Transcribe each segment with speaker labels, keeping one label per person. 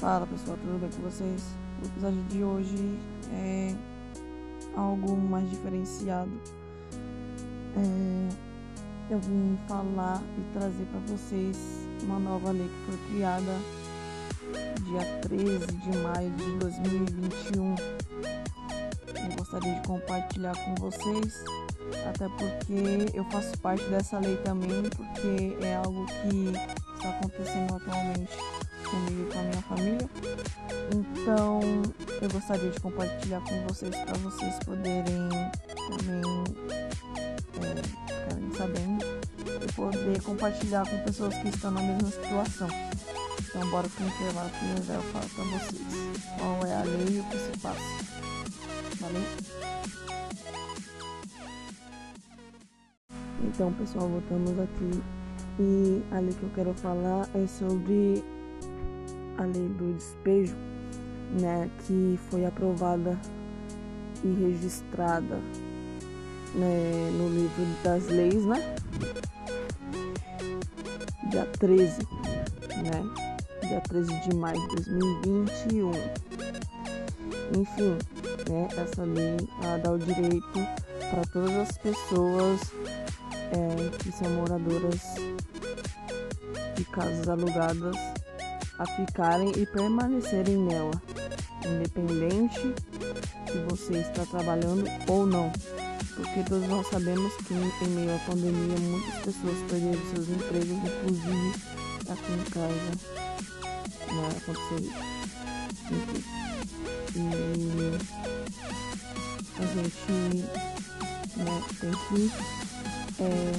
Speaker 1: Fala pessoal, tudo bem com vocês? O episódio de hoje é algo mais diferenciado. É, eu vim falar e trazer para vocês uma nova lei que foi criada dia 13 de maio de 2021. Eu gostaria de compartilhar com vocês, até porque eu faço parte dessa lei também, porque é algo que está acontecendo atualmente comigo e com a minha família. Então, eu gostaria de compartilhar com vocês para vocês poderem também é, ficarem sabendo e poder compartilhar com pessoas que estão na mesma situação. Então, bora pro intervalo que eu falo para vocês qual é a lei e o que se passa. Valeu? Então, pessoal, voltamos aqui e a lei que eu quero falar é sobre a lei do despejo, né, que foi aprovada e registrada né, no livro das leis, né? Dia 13, né? Dia 13 de maio de 2021. Enfim, né, essa lei dá o direito para todas as pessoas é, que são moradoras de casas alugadas a ficarem e permanecerem nela, independente se você está trabalhando ou não. Porque todos nós sabemos que em meio à pandemia muitas pessoas perderam seus empregos, inclusive aqui em casa né, aconteceu isso. E a gente né, tem que é,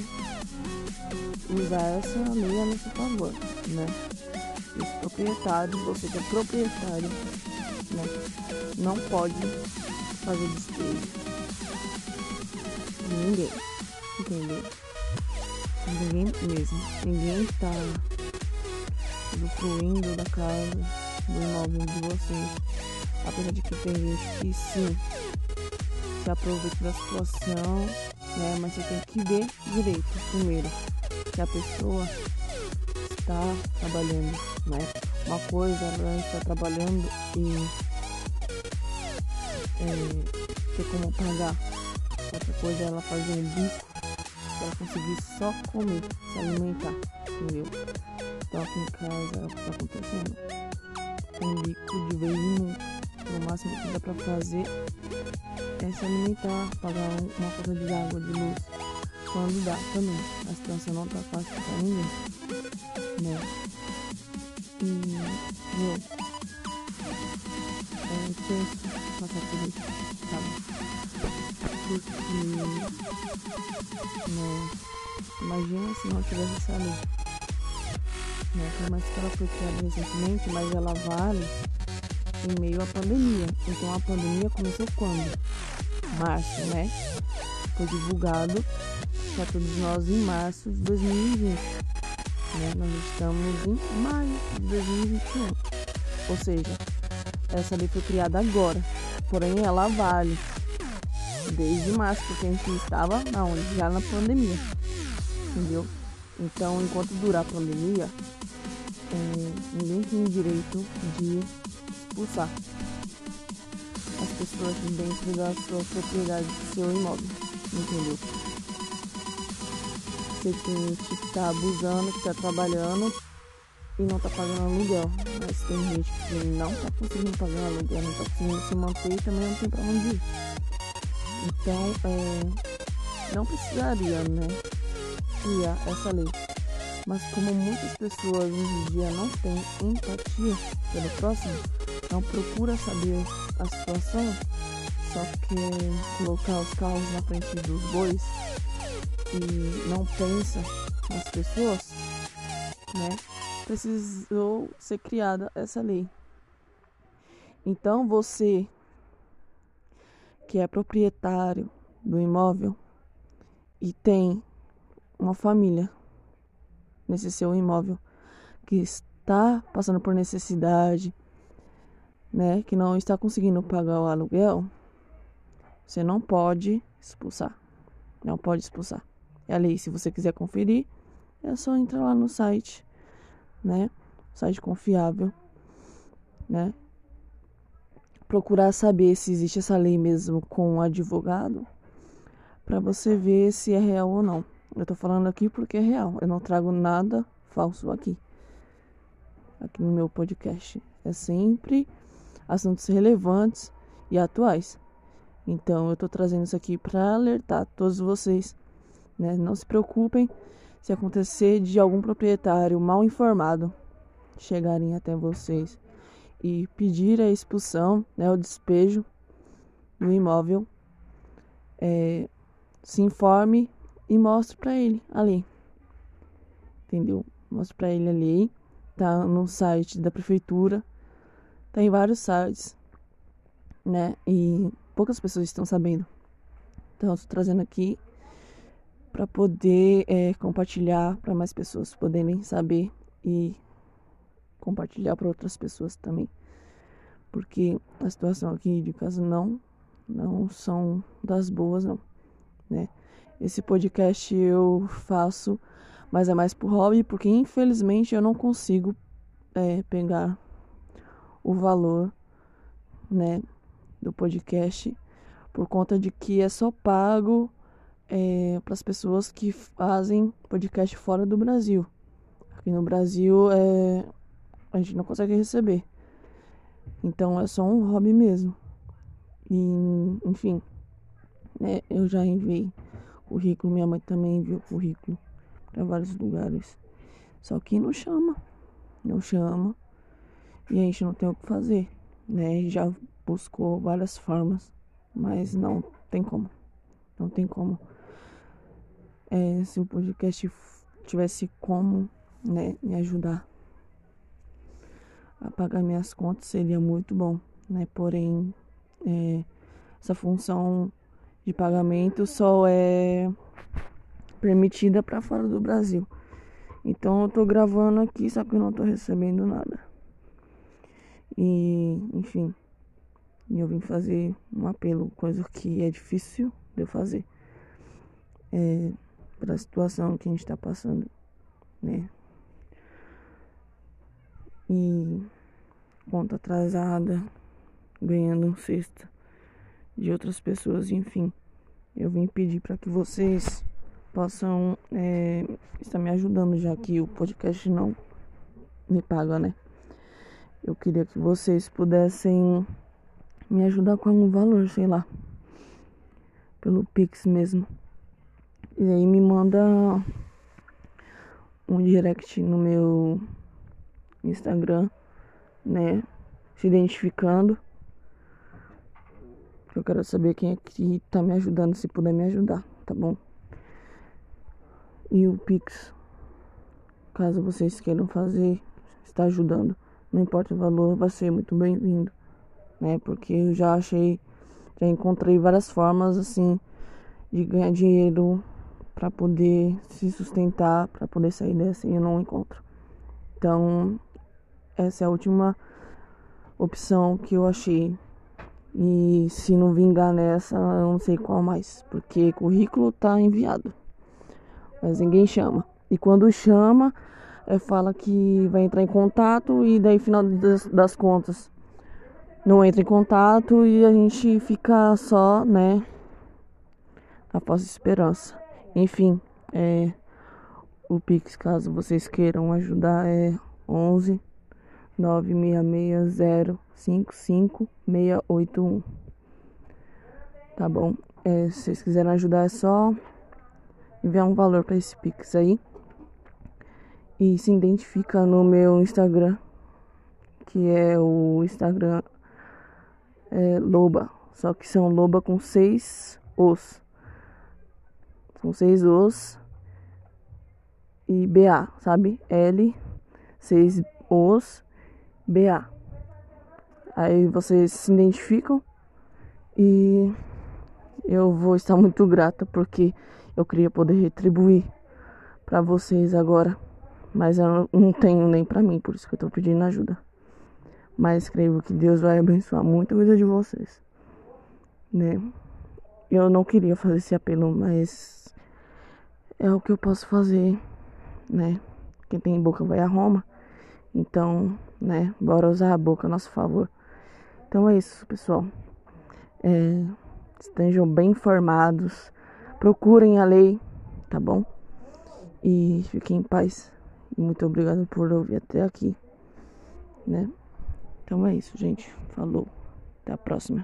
Speaker 1: usar essa lei a nosso favor, né? Os proprietários, você que é proprietário, né, não pode fazer despejo de ninguém, entendeu? Ninguém mesmo. Ninguém está usufruindo da casa, do imóvel de vocês. Apesar de que tem gente que sim se aproveita da situação, né? Mas você tem que ver direito primeiro que a pessoa está trabalhando, né? Uma coisa ela está trabalhando e é, ter como pagar. Outra coisa ela fazer um bico para conseguir só comer, se alimentar, entendeu? Então aqui em casa é o que está acontecendo. Um bico de vez em nunca. No máximo que dá para fazer é se alimentar, pagar uma conta de água, de luz. Quando dá também. A situação não tá fácil para ninguém né? E, meu, é tenso passar por isso, sabe? Porque, né, imagina se não tivesse essa lei. Né? Por mais que ela foi criada recentemente, mas ela vale em meio à pandemia. Então a pandemia começou quando? Março, né? Foi divulgado para todos nós em março de 2020 né? Nós estamos em maio de 2021. Ou seja, essa lei foi criada agora. Porém, ela vale desde março, porque a gente estava onde? Já na pandemia. Entendeu? Então, enquanto durar a pandemia, é, ninguém tem direito de expulsar as pessoas dentro da sua propriedade, do seu imóvel. Entendeu? Você tem gente que tá abusando, que tá trabalhando e não tá pagando aluguel. Mas tem gente que não tá conseguindo pagar aluguel, não tá conseguindo se manter e também não tem pra onde ir. Então, é, não precisaria, né, criar essa lei. Mas como muitas pessoas hoje em dia não têm empatia pelo próximo, não procura saber a situação, só quer colocar os carros na frente dos bois não pensa nas pessoas, né? Precisou ser criada essa lei. Então você que é proprietário do imóvel e tem uma família nesse seu imóvel que está passando por necessidade, né, que não está conseguindo pagar o aluguel, você não pode expulsar. Não pode expulsar. É a lei. Se você quiser conferir, é só entrar lá no site, né? Site confiável. né? Procurar saber se existe essa lei mesmo com um advogado, para você ver se é real ou não. Eu tô falando aqui porque é real. Eu não trago nada falso aqui. Aqui no meu podcast. É sempre assuntos relevantes e atuais. Então eu tô trazendo isso aqui para alertar todos vocês, né? Não se preocupem se acontecer de algum proprietário mal informado chegarem até vocês e pedir a expulsão, né, o despejo do imóvel, é, se informe e mostre para ele ali, entendeu? Mostre para ele ali, tá no site da prefeitura, tá em vários sites, né? E poucas pessoas estão sabendo. Então, estou trazendo aqui para poder é, compartilhar para mais pessoas poderem saber e compartilhar para outras pessoas também. Porque a situação aqui de casa não não são das boas não, né? Esse podcast eu faço, mas é mais por hobby, porque infelizmente eu não consigo é, pegar o valor, né, do podcast por conta de que é só pago é, para as pessoas que fazem podcast fora do Brasil. Aqui no Brasil é, a gente não consegue receber. Então é só um hobby mesmo. E, enfim, né, eu já enviei currículo, minha mãe também enviou currículo para vários lugares. Só que não chama, não chama. E a gente não tem o que fazer, né? Já buscou várias formas, mas não tem como. Não tem como é, se o podcast tivesse como né, me ajudar a pagar minhas contas seria muito bom, né? Porém, é, essa função de pagamento só é permitida para fora do Brasil. Então eu tô gravando aqui, só que eu não tô recebendo nada. E, enfim, eu vim fazer um apelo, coisa que é difícil de eu fazer. É, para a situação que a gente está passando, né? E conta atrasada, ganhando um cesto de outras pessoas, enfim. Eu vim pedir para que vocês possam é, estar me ajudando, já que o podcast não me paga, né? Eu queria que vocês pudessem me ajudar com algum valor, sei lá, pelo Pix mesmo. E aí me manda um direct no meu Instagram, né? Se identificando. Eu quero saber quem é que tá me ajudando, se puder me ajudar, tá bom? E o Pix, caso vocês queiram fazer, está ajudando. Não importa o valor, vai ser muito bem-vindo, né? Porque eu já achei, já encontrei várias formas assim de ganhar dinheiro para poder se sustentar, para poder sair dessa e eu não encontro. Então, essa é a última opção que eu achei. E se não vingar nessa, eu não sei qual mais, porque currículo tá enviado. Mas ninguém chama. E quando chama, é, fala que vai entrar em contato e daí final das, das contas não entra em contato e a gente fica só, né, na falsa esperança. Enfim, é, o Pix, caso vocês queiram ajudar, é 11 966 55681. Tá bom? É, se vocês quiserem ajudar, é só enviar um valor para esse Pix aí. E se identifica no meu Instagram, que é o Instagram é, Loba. Só que são Loba com seis os. São seis os e BA, sabe? L, seis os, BA. Aí vocês se identificam e eu vou estar muito grata porque eu queria poder retribuir para vocês agora, mas eu não tenho nem para mim, por isso que eu tô pedindo ajuda. Mas creio que Deus vai abençoar muito a vida de vocês, né? Eu não queria fazer esse apelo, mas é o que eu posso fazer, né? Quem tem boca vai a Roma. Então, né, bora usar a boca a nosso favor. Então é isso, pessoal. É, estejam bem informados, procurem a lei, tá bom? E fiquem em paz. Muito obrigado por ouvir até aqui, né? Então é isso, gente. Falou. Até a próxima.